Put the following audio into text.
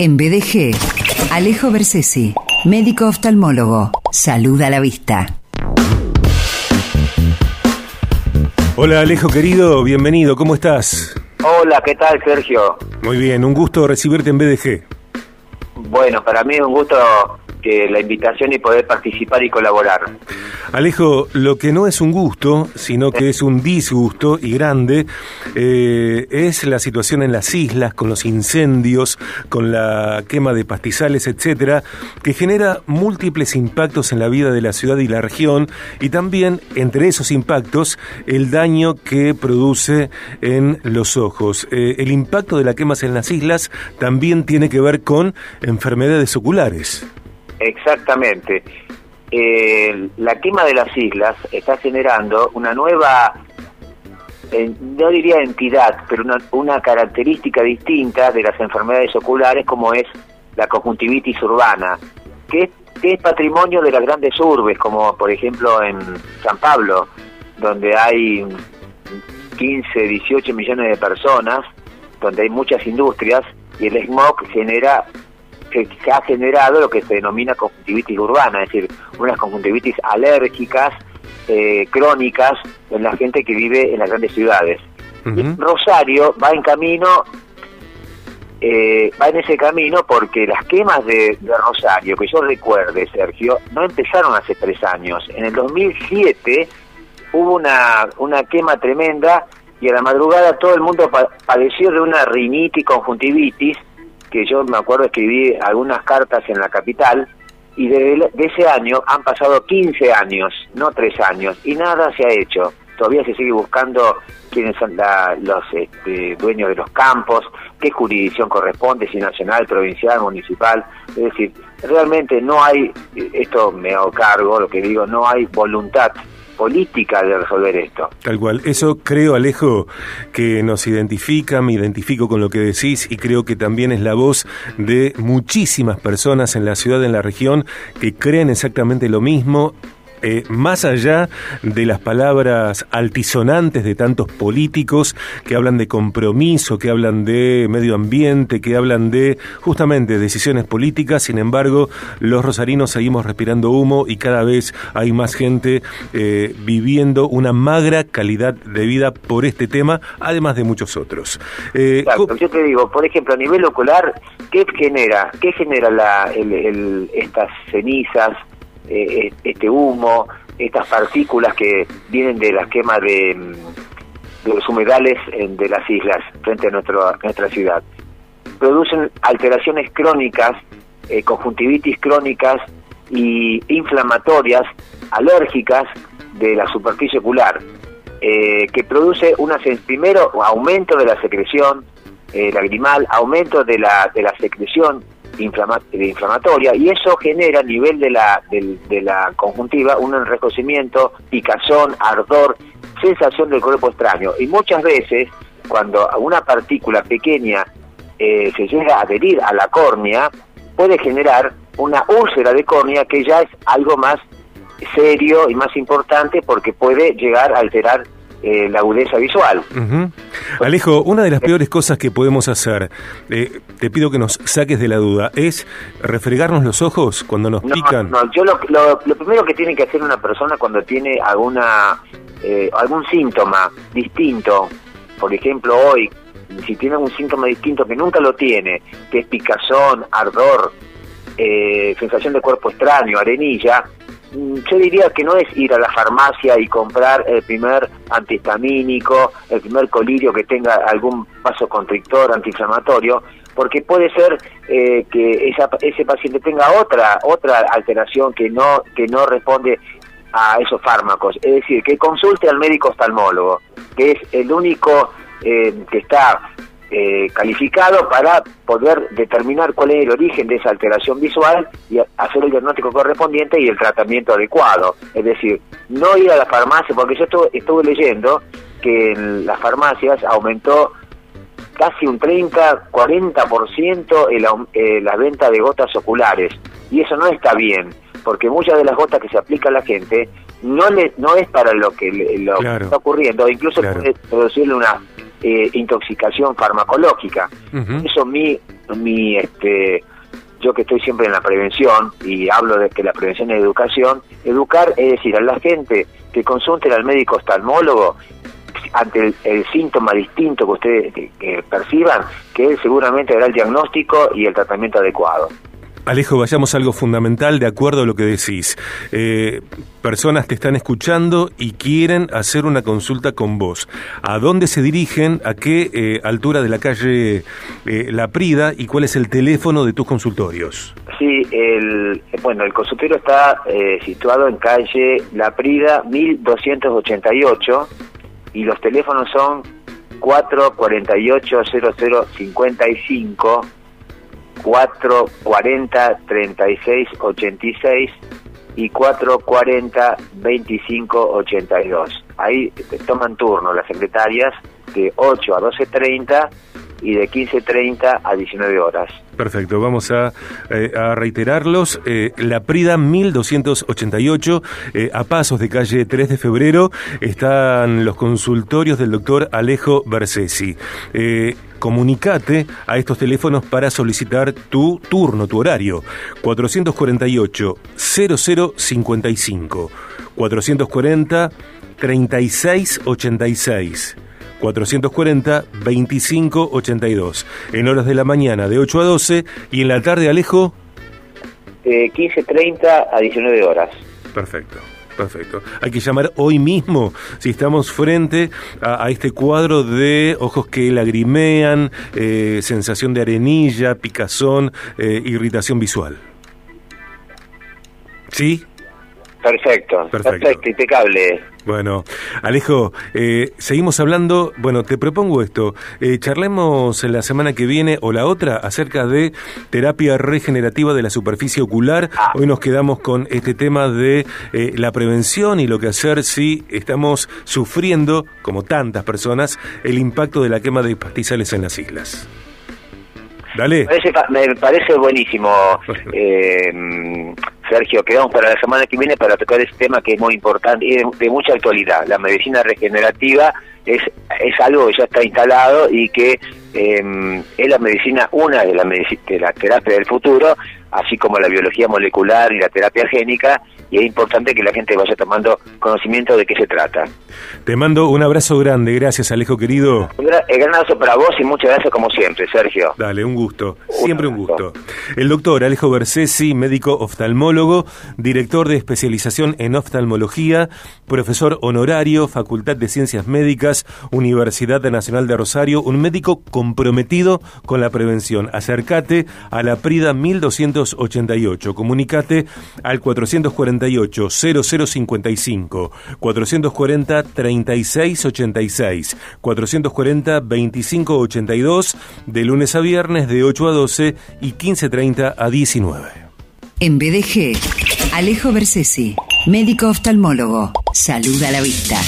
En BDG, Alejo Bersesi, médico oftalmólogo. Salud a la vista. Hola Alejo querido, bienvenido, ¿cómo estás? Hola, ¿qué tal Sergio? Muy bien, un gusto recibirte en BDG. Bueno, para mí es un gusto que la invitación y poder participar y colaborar. Alejo, lo que no es un gusto, sino que es un disgusto y grande, eh, es la situación en las islas, con los incendios, con la quema de pastizales, etcétera, que genera múltiples impactos en la vida de la ciudad y la región, y también, entre esos impactos, el daño que produce en los ojos. Eh, el impacto de la quema en las islas también tiene que ver con enfermedades oculares. Exactamente. Eh, la quema de las islas está generando una nueva, eh, no diría entidad, pero una, característica distinta de las enfermedades oculares como es la conjuntivitis urbana, que es, que es patrimonio de las grandes urbes, como por ejemplo en San Pablo, donde hay 15, 18 millones de personas, donde hay muchas industrias, y el smog genera que se ha generado lo que se denomina conjuntivitis urbana, es decir, unas conjuntivitis alérgicas, eh, crónicas en la gente que vive en las grandes ciudades. Rosario va en camino, eh, va en ese camino porque las quemas de, de, Rosario, que yo recuerde, Sergio, no empezaron hace tres años. En el 2007 hubo una, una quema tremenda y a la madrugada todo el mundo padeció de una rinitis, conjuntivitis, que yo me acuerdo escribí algunas cartas en la capital y de, ese año han pasado 15 años, no 3 años, y nada se ha hecho. Todavía se sigue buscando quiénes son los este, dueños de los campos, qué jurisdicción corresponde, si nacional, provincial, municipal. Es decir, realmente no hay, esto me hago cargo, lo que digo, no hay voluntad política de resolver esto. Tal cual. Eso creo, Alejo, que nos identifica, me identifico con lo que decís y creo que también es la voz de muchísimas personas en la ciudad, en la región, que creen exactamente lo mismo eh, más allá de las palabras altisonantes de tantos políticos que hablan de compromiso, que hablan de medio ambiente, que hablan de justamente decisiones políticas, sin embargo, los rosarinos seguimos respirando humo y cada vez hay más gente eh, viviendo una magra calidad de vida por este tema, además de muchos otros. Eh, yo te digo, por ejemplo, a nivel ocular, ¿qué genera, qué genera la, estas cenizas? Eh, este humo, estas partículas que vienen de la quema de, los humedales de las islas frente a, nuestro, nuestra ciudad. Producen alteraciones crónicas, eh, conjuntivitis crónicas y inflamatorias, alérgicas de la superficie ocular, eh, que produce una, primero aumento de la secreción lagrimal, aumento de la, de la secreción inflamatoria y eso genera a nivel de la, de, la conjuntiva un enrojecimiento, picazón, ardor, sensación del cuerpo extraño. Y muchas veces, cuando una partícula pequeña eh, se llega a adherir a la córnea, puede generar una úlcera de córnea que ya es algo más serio y más importante porque puede llegar a alterar eh, la agudeza visual. Alejo, una de las peores cosas que podemos hacer, eh, te pido que nos saques de la duda, es refregarnos los ojos cuando nos pican. No, yo lo, lo, primero que tiene que hacer una persona cuando tiene alguna eh, algún síntoma distinto, por ejemplo hoy, si tiene un síntoma distinto que nunca lo tiene, que es picazón, ardor, sensación de cuerpo extraño, arenilla, yo diría que no es ir a la farmacia y comprar el primer antihistamínico, el primer colirio que tenga algún paso constrictor, antiinflamatorio, porque puede ser eh, que ese paciente tenga otra otra alteración que no que no responde a esos fármacos, es decir, que consulte al médico oftalmólogo, que es el único eh, que está eh, calificado para poder determinar cuál es el origen de esa alteración visual y hacer el diagnóstico correspondiente y el tratamiento adecuado. Es decir, no ir a la farmacia, porque yo estuve, leyendo que en las farmacias aumentó casi un 30, 40% el, eh, la venta de gotas oculares. Y eso no está bien, porque muchas de las gotas que se aplica a la gente no le, no es para lo que, lo está ocurriendo, incluso puede producirle una eh, intoxicación farmacológica. Eso mi mi este yo que estoy siempre en la prevención y hablo de que la prevención es educación, educar es decir a la gente que consulte al médico oftalmólogo ante el, síntoma distinto que ustedes perciban, que él seguramente hará el diagnóstico y el tratamiento adecuado. Alejo, vayamos a algo fundamental de acuerdo a lo que decís. Eh, personas te están escuchando y quieren hacer una consulta con vos. ¿A dónde se dirigen? ¿A qué eh, altura de la calle eh, La Prida? ¿Y cuál es el teléfono de tus consultorios? Sí, el, bueno, el consultorio está situado en calle La Prida 1288 y los teléfonos son 448 0055 440 36 86 y 440 25 82. Ahí toman turno las secretarias de 8 a 12.30 y de 15.30 a 19 horas. Perfecto, vamos a, eh, reiterarlos. Eh, la Prida 1288, eh, a pasos de calle 3 de febrero, están los consultorios del doctor Alejo Bersesi. Comunicate a estos teléfonos para solicitar tu turno, tu horario. 448 0055 440 3686 440 2582. En horas de la mañana de 8 a 12 y en la tarde, Alejo. Eh, 15.30 a 19 horas. Perfecto. Perfecto. Hay que llamar hoy mismo si estamos frente a, este cuadro de ojos que lagrimean, eh, sensación de arenilla, picazón, eh, irritación visual. ¿Sí? Perfecto, perfecto, impecable. Bueno, Alejo, eh, seguimos hablando. Bueno, te propongo esto. Eh, charlemos la semana que viene o la otra acerca de terapia regenerativa de la superficie ocular. Ah. Hoy nos quedamos con este tema de eh, la prevención y lo que hacer si estamos sufriendo, como tantas personas, el impacto de la quema de pastizales en las islas. Dale. Me parece, buenísimo. eh, Sergio, quedamos para la semana que viene para tocar este tema que es muy importante y de, mucha actualidad. La medicina regenerativa es, es algo que ya está instalado y que eh, es la medicina, una de, la de la terapia del futuro, así como la biología molecular y la terapia génica, y es importante que la gente vaya tomando conocimiento de qué se trata. Te mando un abrazo grande, gracias Alejo querido. Un gran, abrazo para vos y muchas gracias como siempre, Sergio. Dale, un gusto, siempre un gusto. El doctor Alejo Bersesi, médico oftalmólogo, director de especialización en oftalmología, profesor honorario, Facultad de Ciencias Médicas, Universidad Nacional de Rosario, un médico comprometido con la prevención. Acércate a la Prida 1288, comunicate al 448 0055, 440 3686, 440 2582, de lunes a viernes de 8 a 12 y 15.30 a 19. En BDG, Alejo Bersesi, médico oftalmólogo. Salud a la vista.